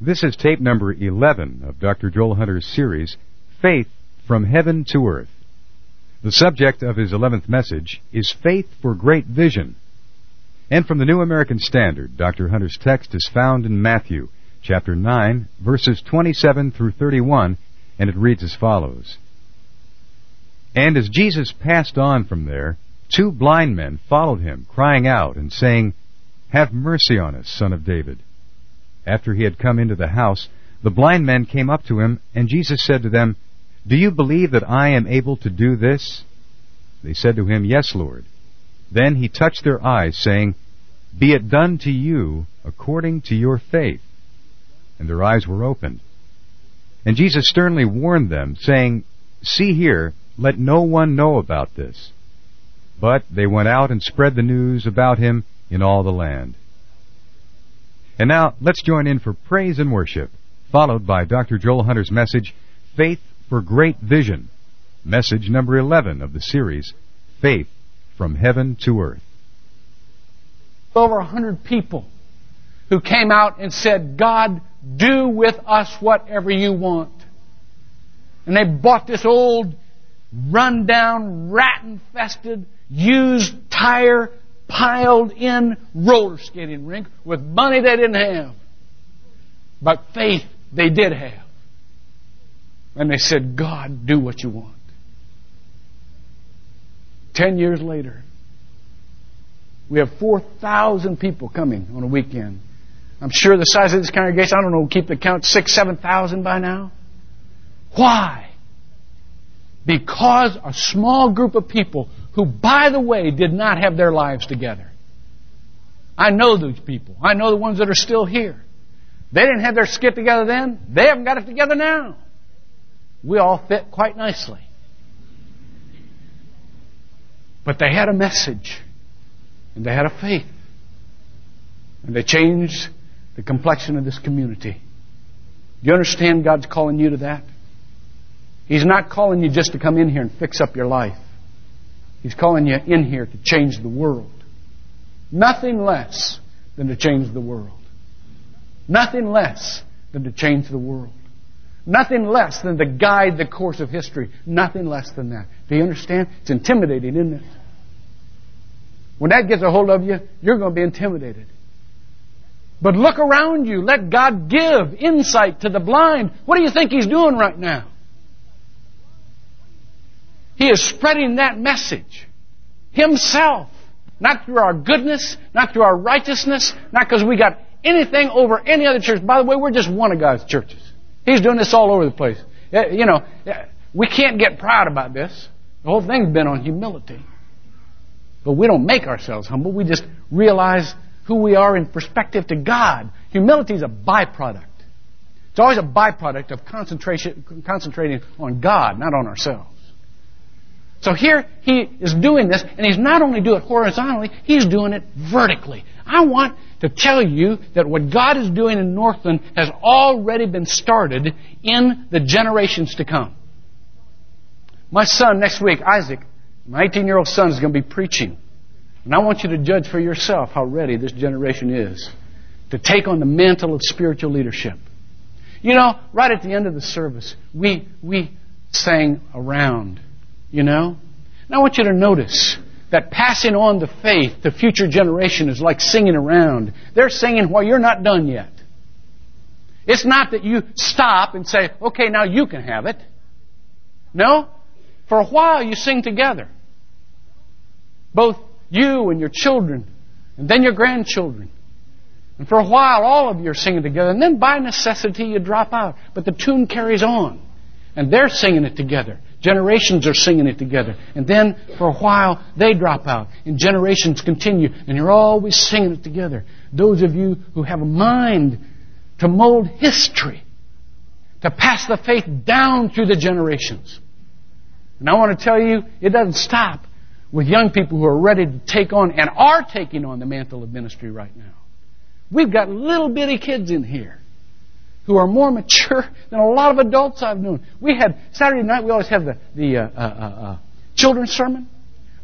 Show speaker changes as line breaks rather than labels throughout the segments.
This is tape number 11 of Dr. Joel Hunter's series, Faith from Heaven to Earth. The subject of his 11th message is Faith for Great Vision. And from the New American Standard, Dr. Hunter's text is found in Matthew chapter 9, verses 27 through 31, and it reads as follows. And as Jesus passed on from there, two blind men followed him, crying out and saying, Have mercy on us, son of David. After he had come into the house, the blind men came up to him, and Jesus said to them, Do you believe that I am able to do this? They said to him, Yes, Lord. Then he touched their eyes, saying, Be it done to you according to your faith. And their eyes were opened. And Jesus sternly warned them, saying, See here, let no one know about this. But they went out and spread the news about him in all the land. And now, let's join in for praise and worship, followed by Dr. Joel Hunter's message, Faith for Great Vision, message number 11 of the series, Faith from Heaven to Earth.
Over a hundred people who came out and said, God, do with us whatever you want. And they bought this old, run-down, rat-infested, used tire piled in roller skating rink with money they didn't have. But faith they did have. And they said, God, do what you want. Ten years later, we have 4,000 people coming on a weekend. I'm sure the size of this congregation, I don't know, keep the count six, 7,000 by now. Why? Because a small group of people who, by the way, did not have their lives together. I know those people. I know the ones that are still here. They didn't have their skit together then. They haven't got it together now. We all fit quite nicely. But they had a message. And they had a faith. And they changed the complexion of this community. Do you understand God's calling you to that? He's not calling you just to come in here and fix up your life. He's calling you in here to change the world. Nothing less than to change the world. Nothing less than to change the world. Nothing less than to guide the course of history. Nothing less than that. Do you understand? It's intimidating, isn't it? When that gets a hold of you, you're going to be intimidated. But look around you. Let God give insight to the blind. What do you think He's doing right now? He is spreading that message himself. Not through our goodness, not through our righteousness, not because we got anything over any other church. By the way, we're just one of God's churches. He's doing this all over the place. Eh, you know, eh, we can't get proud about this. The whole thing's been on humility. But we don't make ourselves humble. We just realize who we are in perspective to God. Humility is a byproduct. It's always a byproduct of concentration, concentrating on God, not on ourselves. So here he is doing this, and he's not only doing it horizontally, he's doing it vertically. I want to tell you that what God is doing in Northland has already been started in the generations to come. My son next week, Isaac, my 18 year old son is going to be preaching. And I want you to judge for yourself how ready this generation is to take on the mantle of spiritual leadership. You know, right at the end of the service, we, we sang around you know? Now I want you to notice that passing on the faith to future generation is like singing around. They're singing while you're not done yet. It's not that you stop and say, okay, now you can have it. No. For a while you sing together. Both you and your children, and then your grandchildren. And for a while all of you are singing together, and then by necessity you drop out. But the tune carries on. And they're singing it together. Generations are singing it together. And then for a while they drop out and generations continue and you're always singing it together. Those of you who have a mind to mold history, to pass the faith down through the generations. And I want to tell you, it doesn't stop with young people who are ready to take on and are taking on the mantle of ministry right now. We've got little bitty kids in here who are more mature than a lot of adults I've known. We had Saturday night. We always have the the uh, uh, uh, uh, children's sermon.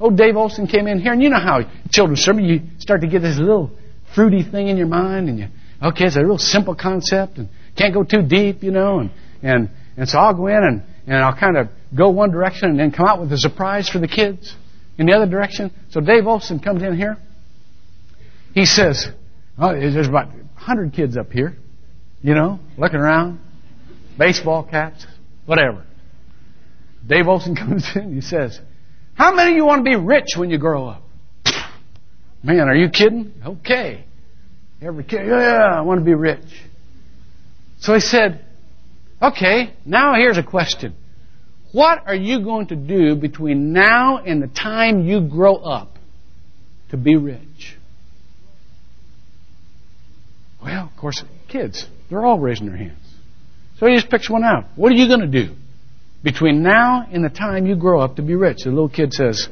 Oh, Dave Olson came in here, and you know how children's sermon you start to get this little fruity thing in your mind, and you okay, it's a real simple concept, and can't go too deep, you know, and, and, and so I'll go in and, and I'll kind of go one direction and then come out with a surprise for the kids in the other direction. So Dave Olson comes in here. He says, oh, there's about 100 kids up here, you know, looking around, baseball caps, whatever. Dave Olson comes in. He says, "How many of you want to be rich when you grow up?" Man, are you kidding? Okay. Every kid, yeah, I want to be rich. So he said, "Okay, now here's a question. What are you going to do between now and the time you grow up to be rich?" Well, of course, kids, they're all raising their hands. So he just picks one out. What are you going to do? between now and the time you grow up to be rich. The little kid says,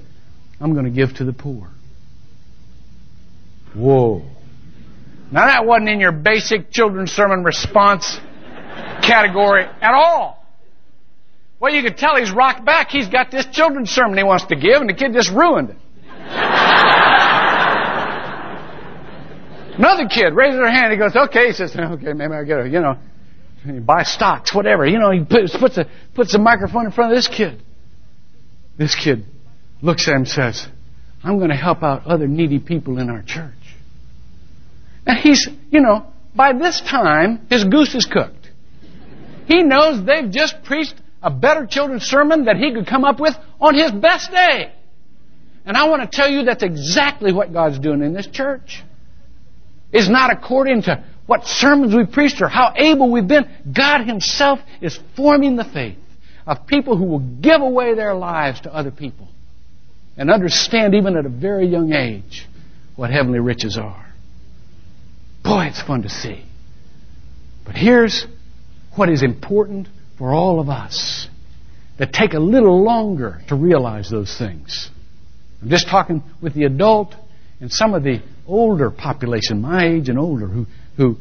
I'm going to give to the poor. Whoa. Now that wasn't in your basic children's sermon response category at all. Well, you could tell he's rocked back. He's got this children's sermon he wants to give, and the kid just ruined it. Another kid raises her hand. He goes, "Okay." He says, "Okay, maybe I'll get a, you know, buy stocks, whatever. You know, he puts, puts, a, puts a microphone in front of this kid. This kid looks at him and says, I'm going to help out other needy people in our church. And he's, you know, by this time, his goose is cooked. He knows they've just preached a better children's sermon that he could come up with on his best day. And I want to tell you that's exactly what God's doing in this church. It's not according to what sermons we preached or how able we've been. God Himself is forming the faith of people who will give away their lives to other people and understand even at a very young age what heavenly riches are. Boy, it's fun to see. But here's what is important for all of us that take a little longer to realize those things. I'm just talking with the adult and some of the older population, my age and older, who who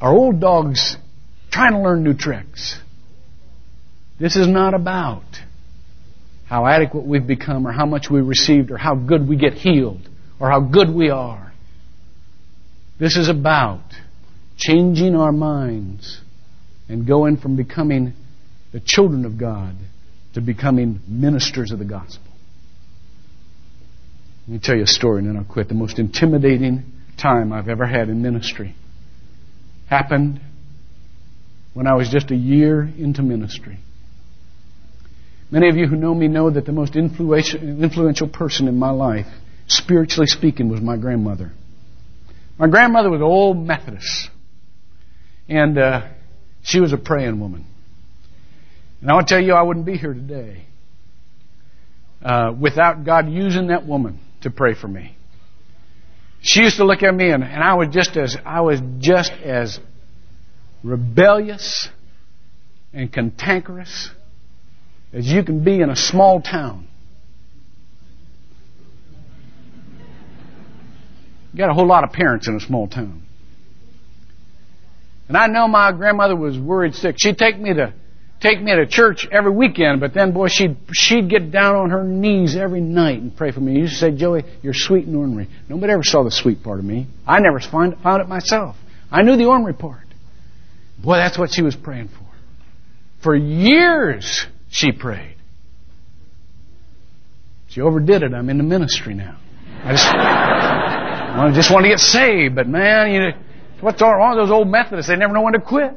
are old dogs trying to learn new tricks. This is not about how adequate we've become or how much we received or how good we get healed or how good we are. This is about changing our minds and going from becoming the children of God to becoming ministers of the gospel. Let me tell you a story and then I'll quit. The most intimidating time I've ever had in ministry happened when I was just a year into ministry. Many of you who know me know that the most influential person in my life, spiritually speaking, was my grandmother. My grandmother was an old Methodist, and uh, she was a praying woman. And I want to tell you, I wouldn't be here today uh, without God using that woman to pray for me. She used to look at me and, and I was just as I was just as rebellious and cantankerous as you can be in a small town. You got a whole lot of parents in a small town. And I know my grandmother was worried sick. She'd take me to take me to church every weekend, but then, boy, she'd, she'd get down on her knees every night and pray for me. She used to say, Joey, you're sweet and ornery. Nobody ever saw the sweet part of me. I never found, found it myself. I knew the ornery part. Boy, that's what she was praying for. For years, she prayed. She overdid it. I'm in the ministry now. I just, I just want to get saved, but man, you know, what's wrong with those old Methodists? They never know when to quit.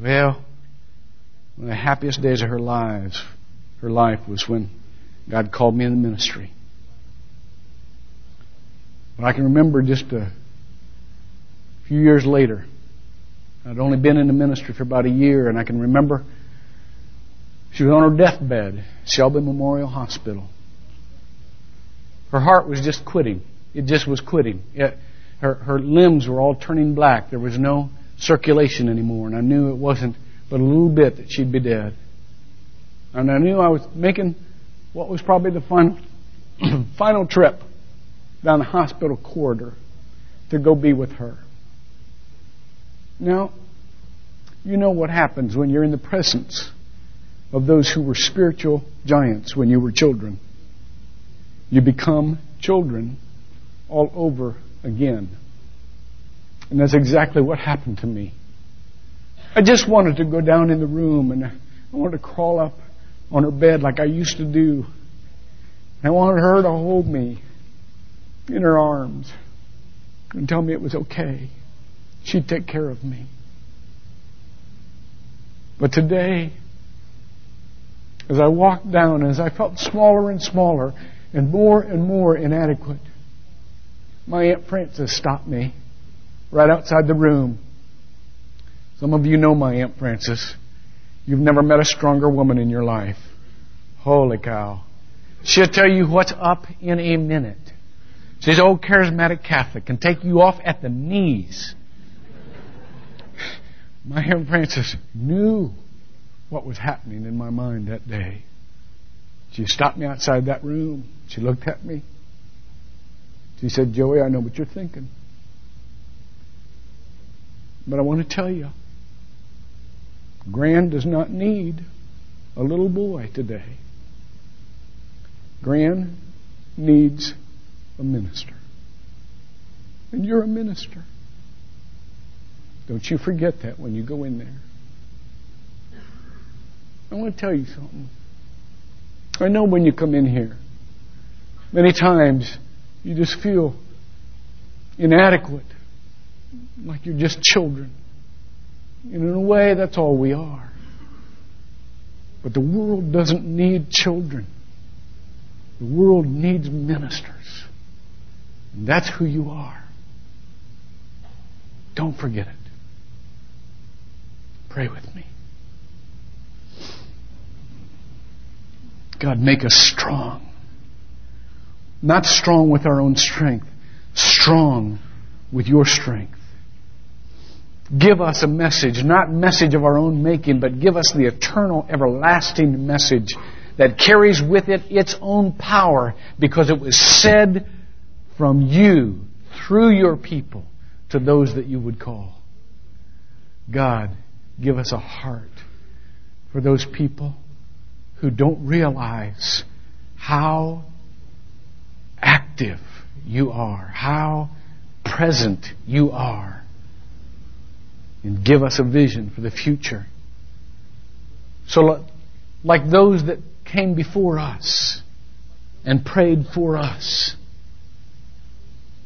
Well, one of the happiest days of her lives, her life was when God called me in the ministry. But I can remember just a few years later. I'd only been in the ministry for about a year, and I can remember she was on her deathbed, Shelby Memorial Hospital. Her heart was just quitting. It just was quitting. It, her, her limbs were all turning black. There was no circulation anymore, and I knew it wasn't but a little bit that she'd be dead. And I knew I was making what was probably the final, final trip down the hospital corridor to go be with her. Now, you know what happens when you're in the presence of those who were spiritual giants when you were children. You become children all over again. And that's exactly what happened to me. I just wanted to go down in the room and I wanted to crawl up on her bed like I used to do. I wanted her to hold me in her arms and tell me it was okay. She'd take care of me. But today, as I walked down, as I felt smaller and smaller and more and more inadequate, my Aunt Frances stopped me right outside the room. Some of you know my Aunt Frances. You've never met a stronger woman in your life. Holy cow. She'll tell you what's up in a minute. She's old charismatic Catholic can take you off at the knees. My Aunt Frances knew what was happening in my mind that day. She stopped me outside that room. She looked at me. She said, Joey, I know what you're thinking. But I want to tell you, Gran does not need a little boy today. Gran needs a minister. And you're a minister. Don't you forget that when you go in there. I want to tell you something. I know when you come in here, many times you just feel inadequate, like you're just children. And in a way, that's all we are. But the world doesn't need children. The world needs ministers. And that's who you are. Don't forget it. Pray with me. God, make us strong. Not strong with our own strength, strong with your strength. Give us a message, not message of our own making, but give us the eternal, everlasting message that carries with it its own power because it was said from you through your people to those that you would call. God, give us a heart for those people who don't realize how active you are, how present you are. And give us a vision for the future. So, like those that came before us and prayed for us,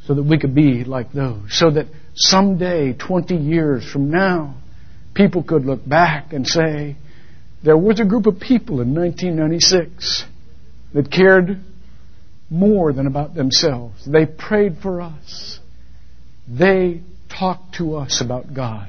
so that we could be like those, so that someday, 20 years from now, people could look back and say, there was a group of people in 1996 that cared more than about themselves. They prayed for us. They talked to us about God.